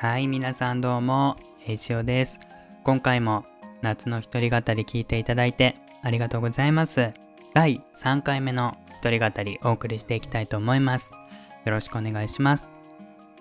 はい、皆さんどうも、えいしおです。今回も夏の一人語り聞いていただいてありがとうございます。第3回目の一人語りお送りしていきたいと思います。よろしくお願いします。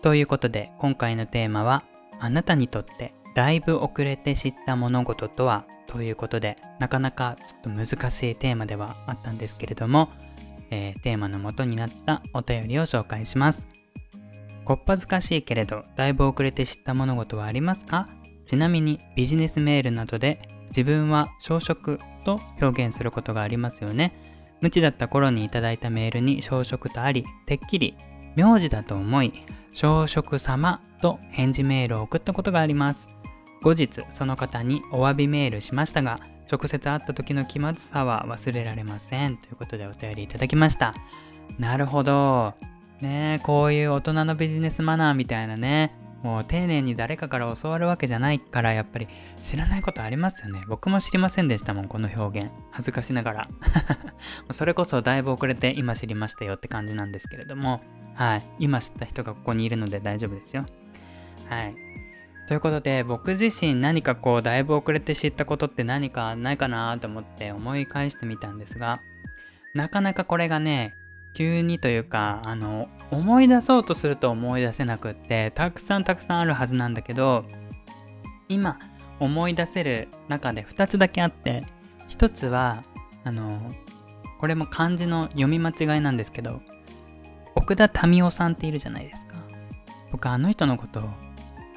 ということで、今回のテーマは、あなたにとってだいぶ遅れて知った物事とは？ということで、なかなかちょっと難しいテーマではあったんですけれども、えーテーマの元になったお便りを紹介します。こっぱずかしいけれど、だいぶ遅れて知った物事はありますか？ちなみにビジネスメールなどで自分は小食と表現することがありますよね。無知だった頃にいただいたメールに小食とあり、てっきり名字だと思い、小食様と返事メールを送ったことがあります。後日、その方にお詫びメールしましたが、直接会った時の気まずさは忘れられません。ということでお便りいただきました。なるほど。ね、こういう大人のビジネスマナーみたいなね、もう丁寧に誰かから教わるわけじゃないから、やっぱり知らないことありますよね。僕も知りませんでしたもん、この表現。恥ずかしながら。それこそだいぶ遅れて今知りましたよって感じなんですけれども、はい。今知った人がここにいるので大丈夫ですよ。はい。ということで、僕自身何かこう、だいぶ遅れて知ったことって何かないかなと思って思い返してみたんですが、なかなかこれがね、急にというか、あの、思い出そうとすると思い出せなくって、たくさんたくさんあるはずなんだけど、今思い出せる中で2つだけあって、1つは、あの、これも漢字の読み間違いなんですけど、奥田民生さんっているじゃないですか。僕あの人のことを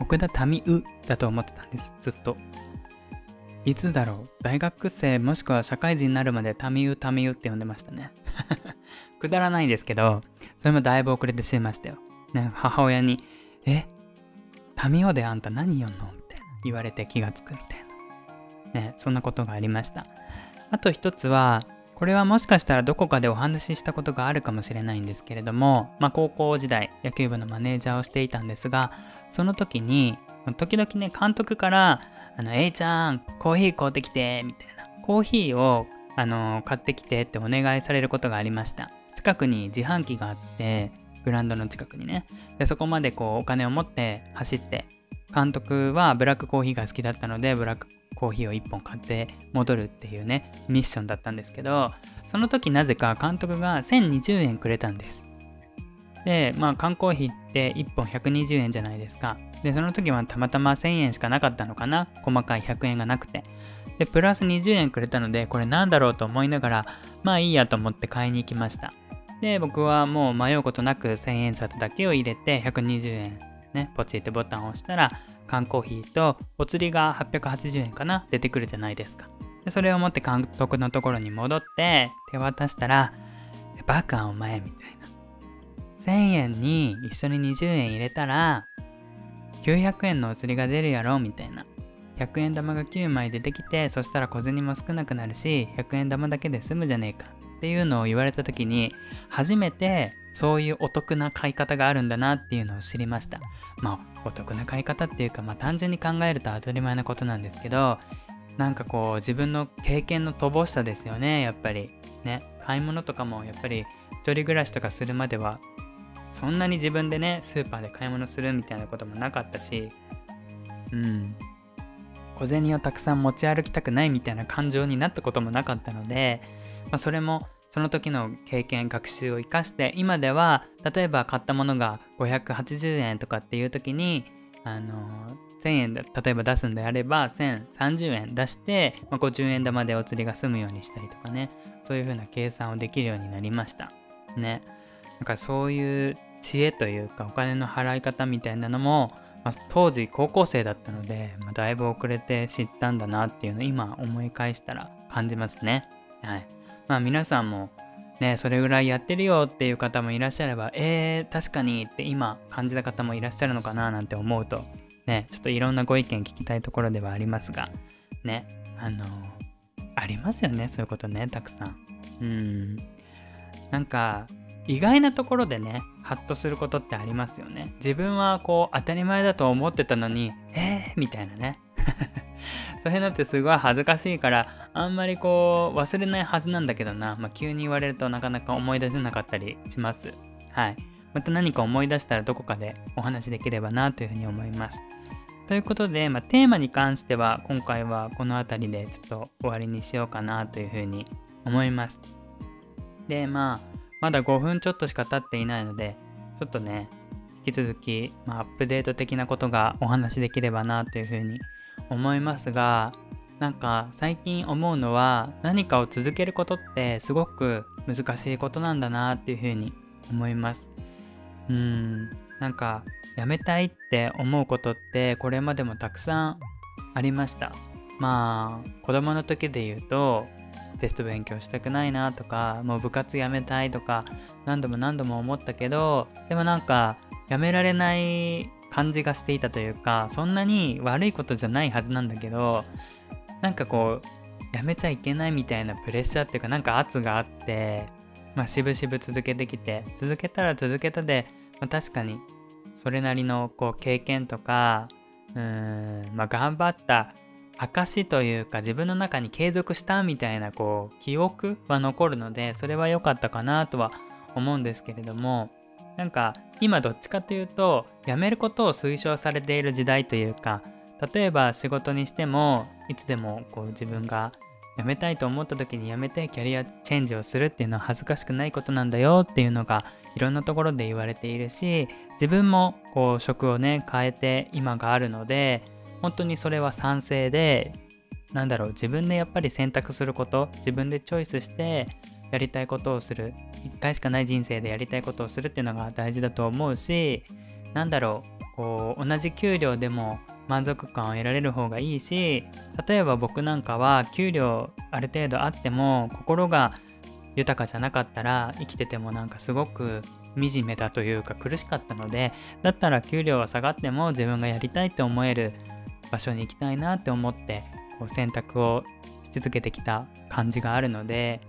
奥田民生だと思ってたんです、ずっと。いつだろう大学生もしくは社会人になるまで民生民生って呼んでましたね。くだらないですけど、それもだいぶ遅れてしまいましたよ。ね、母親に、え民生であんた何読んの？みたいな言われて気がつくみたいな。ね、そんなことがありました。あと一つは、これはもしかしたらどこかでお話ししたことがあるかもしれないんですけれども、まあ、高校時代野球部のマネージャーをしていたんですがその時に時々ね監督から「あの A ちゃんコーヒー買うてきて」みたいなコーヒーをあの買ってきてってお願いされることがありました。近くに自販機があってグランドの近くにね。でそこまでこうお金を持って走って監督はブラックコーヒーが好きだったのでブラックコーヒーを1本買って戻るっていうねミッションだったんですけどその時なぜか監督が1020円くれたんです。でまあ缶コーヒーって1本120円じゃないですか。でその時はたまたま1000円しかなかったのかな。細かい100円がなくて。でプラス20円くれたのでこれなんだろうと思いながらまあいいやと思って買いに行きました。で僕はもう迷うことなく1000円札だけを入れて120円ねポチってボタンを押したら缶コーヒーとお釣りが880円かな出てくるじゃないですか。でそれを持って監督のところに戻って手渡したら「バカお前」みたいな。1000円に一緒に20円入れたら900円のお釣りが出るやろみたいな。100円玉が9枚出てきてそしたら小銭も少なくなるし100円玉だけで済むじゃねえかっていうのを言われた時に初めてそういうお得な買い方があるんだなっていうのを知りました。まあお得な買い方っていうかまあ単純に考えると当たり前なことなんですけどなんかこう自分の経験の乏しさですよねやっぱり。ね買い物とかもやっぱり一人暮らしとかするまではそんなに自分でねスーパーで買い物するみたいなこともなかったしうん。小銭をたくさん持ち歩きたくないみたいな感情になったこともなかったので、まあ、それもその時の経験学習を生かして今では例えば買ったものが580円とかっていう時にあの1000円例えば出すんであれば1030円出して、まあ、50円玉でお釣りが済むようにしたりとかね。そういう風な計算をできるようになりました。ね。なんかそういう知恵というかお金の払い方みたいなのも、まあ、当時高校生だったので、まあ、だいぶ遅れて知ったんだなっていうのを今思い返したら感じますねはいまあ皆さんもね、それぐらいやってるよっていう方もいらっしゃれば、えー、確かにって今感じた方もいらっしゃるのかななんて思うと、ね、ちょっといろんなご意見聞きたいところではありますが、ね、あのありますよね、そういうことね、たくさん。うん。なんか、意外なところでね、ハッとすることってありますよね。自分はこう当たり前だと思ってたのに、えーみたいなね。そういうのってすごい恥ずかしいから、あんまりこう忘れないはずなんだけどな、まあ、急に言われるとなかなか思い出せなかったりします。はい。また何か思い出したらどこかでお話できればなというふうに思います。ということで、まあ、テーマに関しては今回はこの辺りでちょっと終わりにしようかなというふうに思います。で、まあ、まだ5分ちょっとしか経っていないので、ちょっとね、引き続き、まあ、アップデート的なことがお話しできればなというふうに思いますが、なんか最近思うのは何かを続けることってすごく難しいことなんだなっていうふうに思います。うん、なんかやめたいって思うことってこれまでもたくさんありました。まあ子供の時で言うとテスト勉強したくないなとかもう部活やめたいとか何度も何度も思ったけどでもなんかやめられない感じがしていたというかそんなに悪いことじゃないはずなんだけどなんかこうやめちゃいけないみたいなプレッシャーっていうかなんか圧があってまあしぶしぶ続けてきて続けたら続けたで、まあ、確かにそれなりのこう経験とかうーんまあ頑張った証というか自分の中に継続したみたいなこう記憶は残るのでそれは良かったかなとは思うんですけれどもなんか今どっちかというと辞めることを推奨されている時代というか例えば仕事にしてもいつでもこう自分が辞めたいと思った時に辞めてキャリアチェンジをするっていうのは恥ずかしくないことなんだよっていうのがいろんなところで言われているし自分もこう職をね変えて今があるので本当にそれは賛成でなんだろう自分でやっぱり選択すること自分でチョイスしてやりたいことをする一回しかない人生でやりたいことをするっていうのが大事だと思うしなんだろうこう同じ給料でも満足感を得られる方がいいし例えば僕なんかは給料ある程度あっても心が豊かじゃなかったら生きててもなんかすごく惨めだというか苦しかったのでだったら給料は下がっても自分がやりたいって思える場所に行きたいなって思ってこう選択をし続けてきた感じがあるので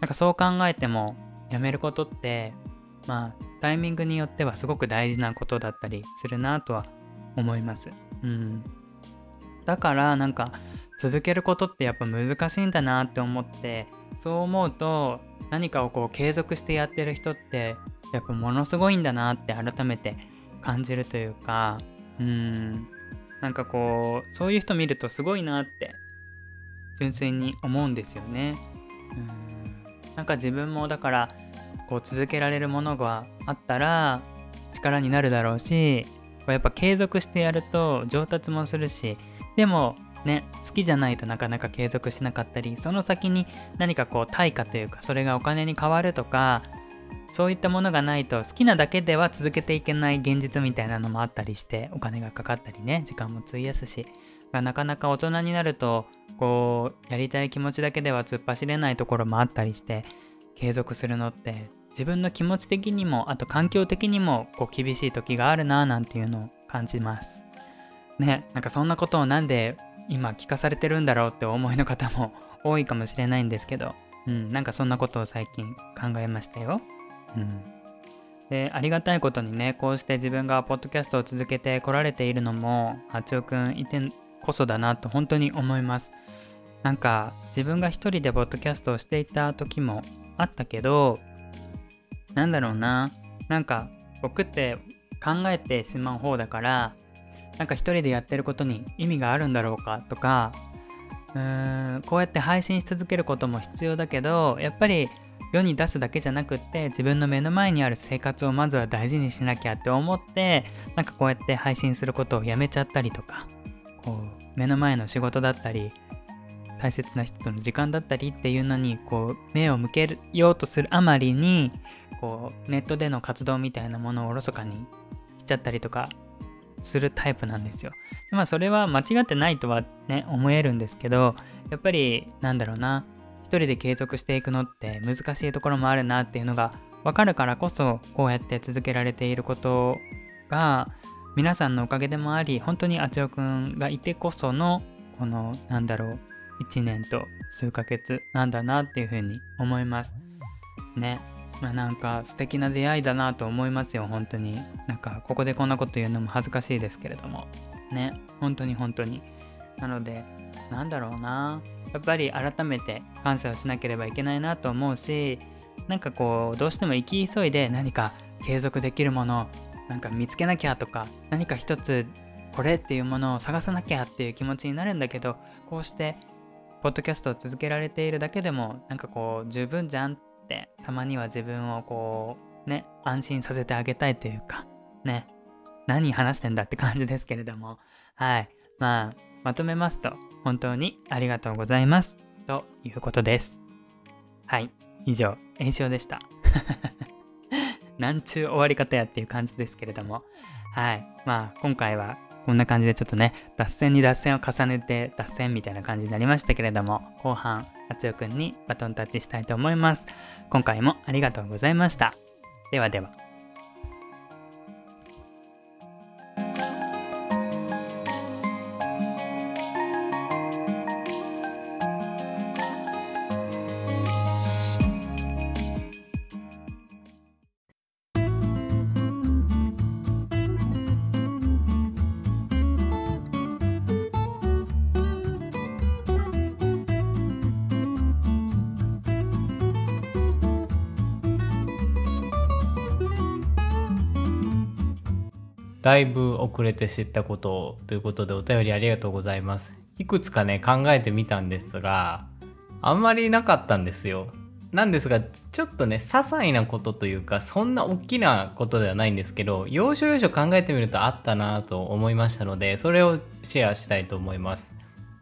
なんかそう考えてもやめることってまあタイミングによってはすごく大事なことだったりするなとは思います。うん。だからなんか続けることってやっぱ難しいんだなって思ってそう思うと何かをこう継続してやってる人ってやっぱものすごいんだなって改めて感じるというかうんなんかこうそういう人見るとすごいなって純粋に思うんですよね。うんなんか自分もだからこう続けられるものがあったら力になるだろうしやっぱ継続してやると上達もするしでもね好きじゃないとなかなか継続しなかったりその先に何かこう対価というかそれがお金に変わるとかそういったものがないと好きなだけでは続けていけない現実みたいなのもあったりしてお金がかかったりね時間も費やすしなかなか大人になるとこうやりたい気持ちだけでは突っ走れないところもあったりして継続するのって自分の気持ち的にもあと環境的にもこう厳しい時があるななんていうのを感じます。ねなんかそんなことをなんで今聞かされてるんだろうって思いの方も多いかもしれないんですけどうんなんかそんなことを最近考えましたよ。で、ありがたいことにね、こうして自分がポッドキャストを続けてこられているのも、八尾くんいてこそだなと本当に思います。なんか、自分が一人でポッドキャストをしていた時もあったけど、なんだろうな、なんか僕って考えてしまう方だから、なんか一人でやってることに意味があるんだろうかとか、うーん、こうやって配信し続けることも必要だけど、やっぱり世に出すだけじゃなくって自分の目の前にある生活をまずは大事にしなきゃって思ってなんかこうやって配信することをやめちゃったりとかこう目の前の仕事だったり大切な人との時間だったりっていうのにこう目を向けようとするあまりにこうネットでの活動みたいなものをおろそかにしちゃったりとかするタイプなんですよ。まあそれは間違ってないとはね思えるんですけどやっぱりなんだろうな人で継続していくのって難しいところもあるなっていうのが分かるからこそこうやって続けられていることが皆さんのおかげでもあり本当にあちおくんがいてこそのこのなんだろう1年と数ヶ月なんだなっていうふうに思いますね。まあなんか素敵な出会いだなと思いますよ。本当に。なんかここでこんなこと言うのも恥ずかしいですけれども。ね。本当に本当に。なのでなんだろうな。やっぱり改めて感謝をしなければいけないなと思うしなんかこうどうしても生き急いで何か継続できるものなんか見つけなきゃとか何か一つこれっていうものを探さなきゃっていう気持ちになるんだけどこうしてポッドキャストを続けられているだけでもなんかこう十分じゃんってたまには自分をこうね安心させてあげたいというかね何話してんだって感じですけれども。はい。まあまとめますと本当にありがとうございますということです。はい以上炎症でした。なんちゅう終わり方やっていう感じですけれども。はいまあ今回はこんな感じでちょっとね脱線に脱線を重ねて脱線みたいな感じになりましたけれども後半あつよくんにバトンタッチしたいと思います。今回もありがとうございました。ではでは。だいぶ遅れて知ったことということでお便りありがとうございます。いくつかね、考えてみたんですが、あんまりなかったんですよ。なんですが、ちょっとね、些細なことというか、そんな大きなことではないんですけど、要所要所考えてみるとあったなと思いましたので、それをシェアしたいと思います。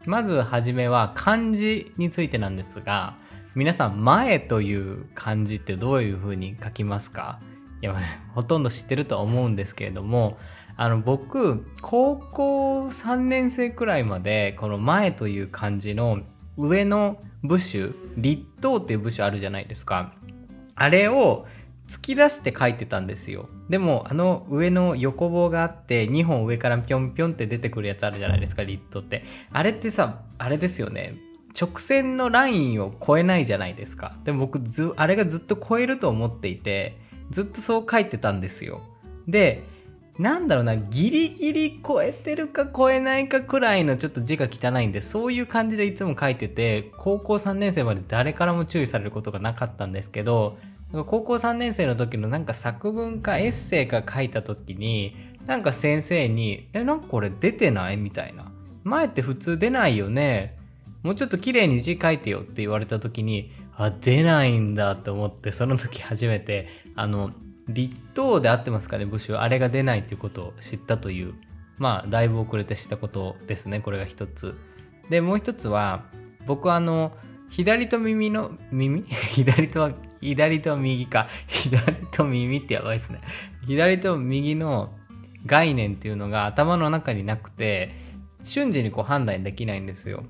まずはじめは漢字についてなんですが、皆さん、前という漢字ってどういう風に書きますか？いや、ほとんど知ってるとは思うんですけれども、あの、僕、高校3年生くらいまで、この前という漢字の上の部首、立冬っていう部首あるじゃないですか。あれを突き出して書いてたんですよ。でも、あの上の横棒があって、2本上からぴょんぴょんって出てくるやつあるじゃないですか、立冬って。あれってさ、あれですよね。直線のラインを超えないじゃないですか。でも僕ず、あれがずっと超えると思っていて、ずっとそう書いてたんですよ。で、なんだろうな、ギリギリ超えてるか超えないかくらいのちょっと字が汚いんで、そういう感じでいつも書いてて、高校3年生まで誰からも注意されることがなかったんですけど、高校3年生の時のなんか作文かエッセイか書いた時に、なんか先生に、え、なんかこれ出てない？みたいな。前って普通出ないよね。もうちょっと綺麗に字書いてよって言われた時に、あ、出ないんだと思って、その時初めて、あの、立冬で合ってますかね、部首。あれが出ないということを知ったという、まあ、だいぶ遅れて知ったことですね、これが一つ。で、もう一つは、僕はあの、左と耳の、耳？左とは、左と右か。左と耳ってやばいですね。左と右の概念っていうのが頭の中になくて、瞬時にこう判断できないんですよ。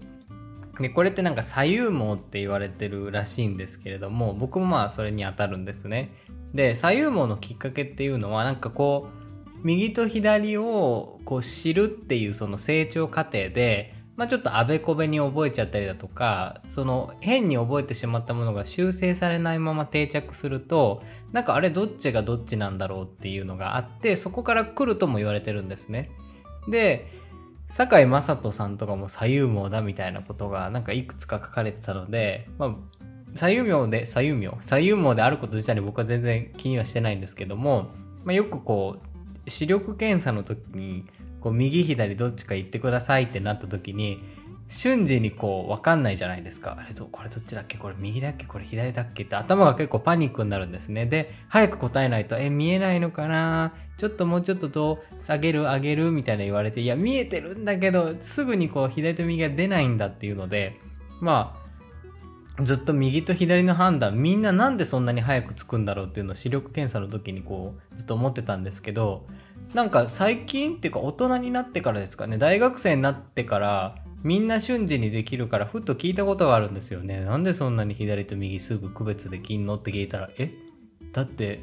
で、これってなんか左右網って言われてるらしいんですけれども、僕もまあそれに当たるんですね。で、左右網のきっかけっていうのはなんかこう、右と左をこう知るっていうその成長過程で、まあちょっとあべこべに覚えちゃったりだとか、その変に覚えてしまったものが修正されないまま定着すると、なんかあれどっちがどっちなんだろうっていうのがあって、そこから来るとも言われてるんですね。で、堺雅人さんとかも左右網だみたいなことがなんかいくつか書かれてたので、まあ、左右網で、左右網左右網であること自体に僕は全然気にはしてないんですけども、まあ、よくこう、視力検査の時に、こう、右左どっちか行ってくださいってなった時に、瞬時にこう、わかんないじゃないですか。あれと、これどっちだっけ？これ右だっけ？これ左だっけ？って頭が結構パニックになるんですね。で、早く答えないと、え、見えないのかな？ちょっともうちょっとどう下げる上げるみたいな言われて、いや、見えてるんだけど、すぐにこう、左と右が出ないんだっていうので、まあ、ずっと右と左の判断、みんななんでそんなに早くつくんだろうっていうのを視力検査の時にこう、ずっと思ってたんですけど、なんか最近っていうか大人になってからですかね、大学生になってから、みんな瞬時にできるから、ふっと聞いたことがあるんですよね。なんでそんなに左と右すぐ区別できんのって聞いたら、え？だって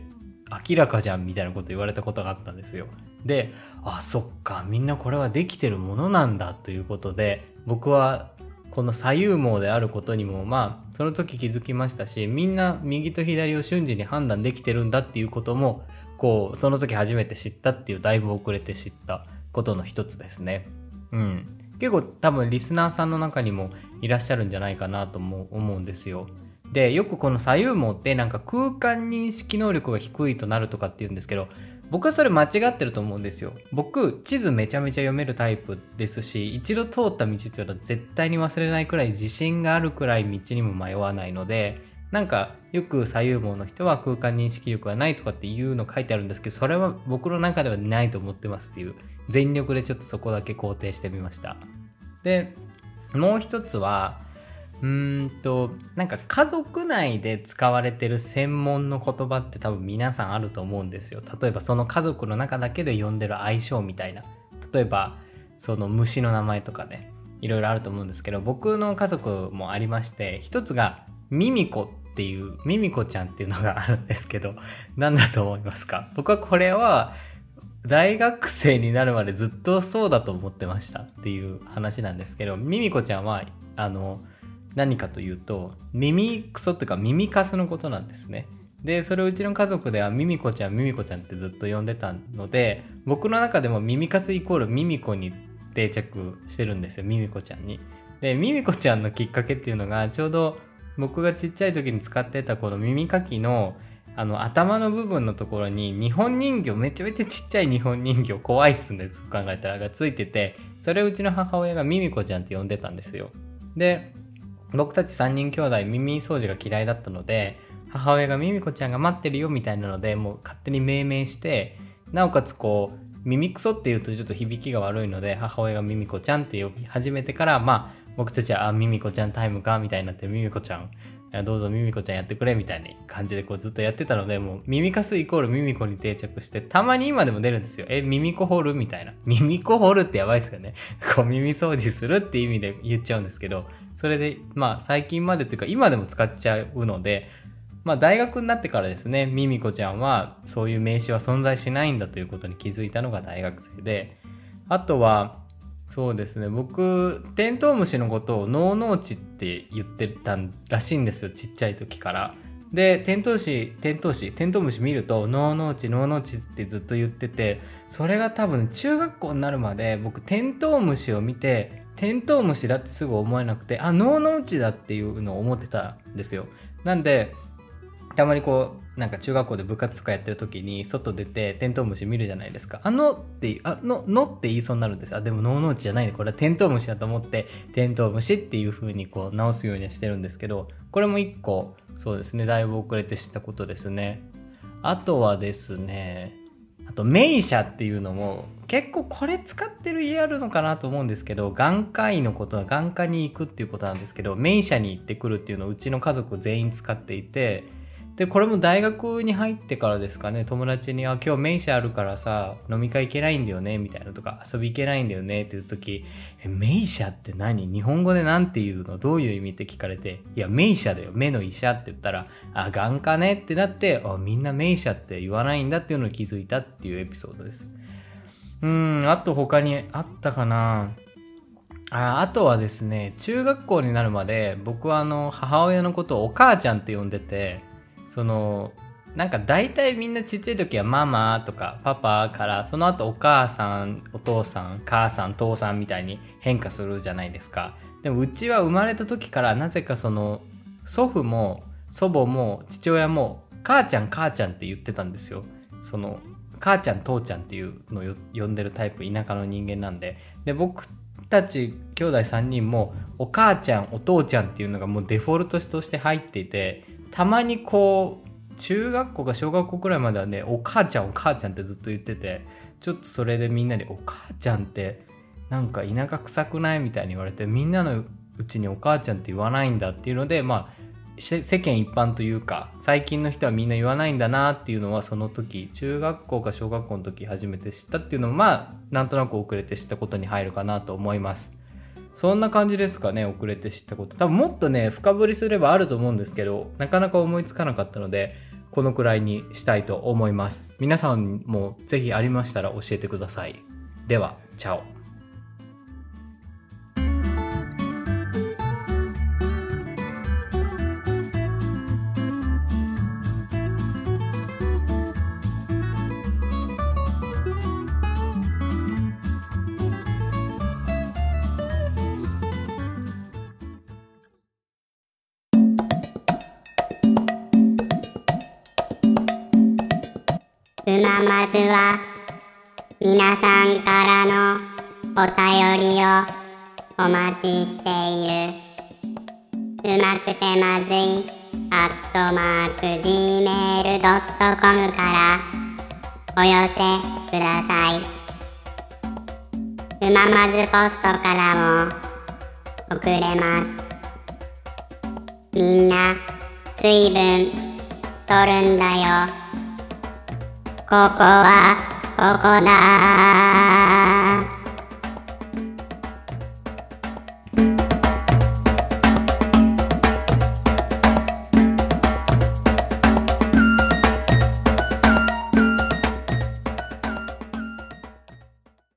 明らかじゃんみたいなこと言われたことがあったんですよ。で、あ、そっか、みんなこれはできてるものなんだということで、僕はこの左右網であることにも、まあ、その時気づきましたし、みんな右と左を瞬時に判断できてるんだっていうことも、こう、その時初めて知ったっていう、だいぶ遅れて知ったことの一つですね。うん。結構多分リスナーさんの中にもいらっしゃるんじゃないかなとも思うんですよ。でよくこの左右網ってなんか空間認識能力が低いとなるとかって言うんですけど僕はそれ間違ってると思うんですよ僕地図めちゃめちゃ読めるタイプですし一度通った道っていうのは絶対に忘れないくらい自信があるくらい道にも迷わないのでなんかよく左右網の人は空間認識力がないとかっていうの書いてあるんですけどそれは僕の中ではないと思ってますっていう全力でちょっとそこだけ肯定してみました。でもう一つはうーんとなんか家族内で使われてる専門の言葉って多分皆さんあると思うんですよ。例えばその家族の中だけで呼んでる相性みたいな。例えばその虫の名前とかねいろいろあると思うんですけど僕の家族もありまして一つがミミコっていうミミコちゃんっていうのがあるんですけど 何だと思いますか？僕はこれは大学生になるまでずっとそうだと思ってましたっていう話なんですけどミミコちゃんはあの何かというと耳クソっていうか耳かすのことなんですね。でそれをうちの家族ではミミコちゃんミミコちゃんってずっと呼んでたので僕の中でも耳かすイコールミミコに定着してるんですよミミコちゃんに。でミミコちゃんのきっかけっていうのがちょうど僕がちっちゃい時に使ってたこの耳かきのあの頭の部分のところに日本人形めちゃめちゃちっちゃい日本人形怖いっすねそう考えたらがついててそれをうちの母親がミミコちゃんって呼んでたんですよ。で僕たち3人兄弟耳掃除が嫌いだったので母親がミミコちゃんが待ってるよみたいなのでもう勝手に命名してなおかつこう耳クソっていうとちょっと響きが悪いので母親がミミコちゃんって呼び始めてからまあ僕たちはあミミコちゃんタイムか？みたいになってミミコちゃんどうぞミミコちゃんやってくれみたいな感じでこうずっとやってたのでもう耳かすイコールミミコに定着してたまに今でも出るんですよ。えミミコ掘るみたいな。ミミコ掘るってやばいですよね。こう耳掃除するって意味で言っちゃうんですけどそれでまあ最近までというか今でも使っちゃうのでまあ大学になってからですねミミコちゃんはそういう名詞は存在しないんだということに気づいたのが大学生であとはそうですね僕テントウムシのことをノーノーチって言ってたらしいんですよちっちゃい時から。でテントウシテントウシテントウムシ見るとノーノーチノーノーチってずっと言っててそれが多分中学校になるまで僕テントウムシを見てテントウムシだってすぐ思えなくてあノーノーチだっていうのを思ってたんですよ。なんでたまにこうなんか中学校で部活とかやってる時に外出てテントウムシ見るじゃないですか。あのって、あの、のって言いそうになるんです。あ、でもノーノーチじゃないね。これはテントウムシだと思って、テントウムシっていう風にこう直すようにはしてるんですけど、これも一個、そうですね、だいぶ遅れて知ったことですね。あとはですね、あと、名車っていうのも、結構これ使ってる家あるのかなと思うんですけど、眼科医のことは眼科に行くっていうことなんですけど、名車に行ってくるっていうのをうちの家族全員使っていて、で、これも大学に入ってからですかね、友達に、あ、今日名車あるからさ、飲み会行けないんだよね、みたいなとか、遊び行けないんだよね、っていう時、え、名車って何？日本語で何て言うの？どういう意味って聞かれて、いや、名車だよ、目の医者って言ったら、あ、眼科ねってなって、あ、みんな名車って言わないんだっていうのに気づいたっていうエピソードです。うん、あと他にあったかな？ああとはですね、中学校になるまで僕はあの母親のことをお母ちゃんって呼んでて、その、なんか大体みんなちっちゃい時はママとかパパからその後お母さん、お父さん、母さん、父さんみたいに変化するじゃないですか。でもうちは生まれた時からなぜかその祖父も祖母も父親も母ちゃん母ちゃんって言ってたんですよ。その母ちゃん父ちゃんっていうのを呼んでるタイプ田舎の人間なんで。で僕たち兄弟3人もお母ちゃんお父ちゃんっていうのがもうデフォルトとして入っていてたまにこう中学校か小学校くらいまではねお母ちゃんお母ちゃんってずっと言っててちょっとそれでみんなにお母ちゃんってなんか田舎臭くないみたいに言われてみんなのうちにお母ちゃんって言わないんだっていうのでまあ世間一般というか最近の人はみんな言わないんだなっていうのはその時中学校か小学校の時初めて知ったっていうのもまあなんとなく遅れて知ったことに入るかなと思います。そんな感じですかね遅れて知ったこと。多分もっとね深掘りすればあると思うんですけどなかなか思いつかなかったのでこのくらいにしたいと思います。皆さんもぜひありましたら教えてください。ではチャオ。は皆さんからのお便りをお待ちしている。うまくてまずいアットマーク Gmail.com からお寄せください。うままずポストからも送れます。みんな水分取るんだよ。ここはここだ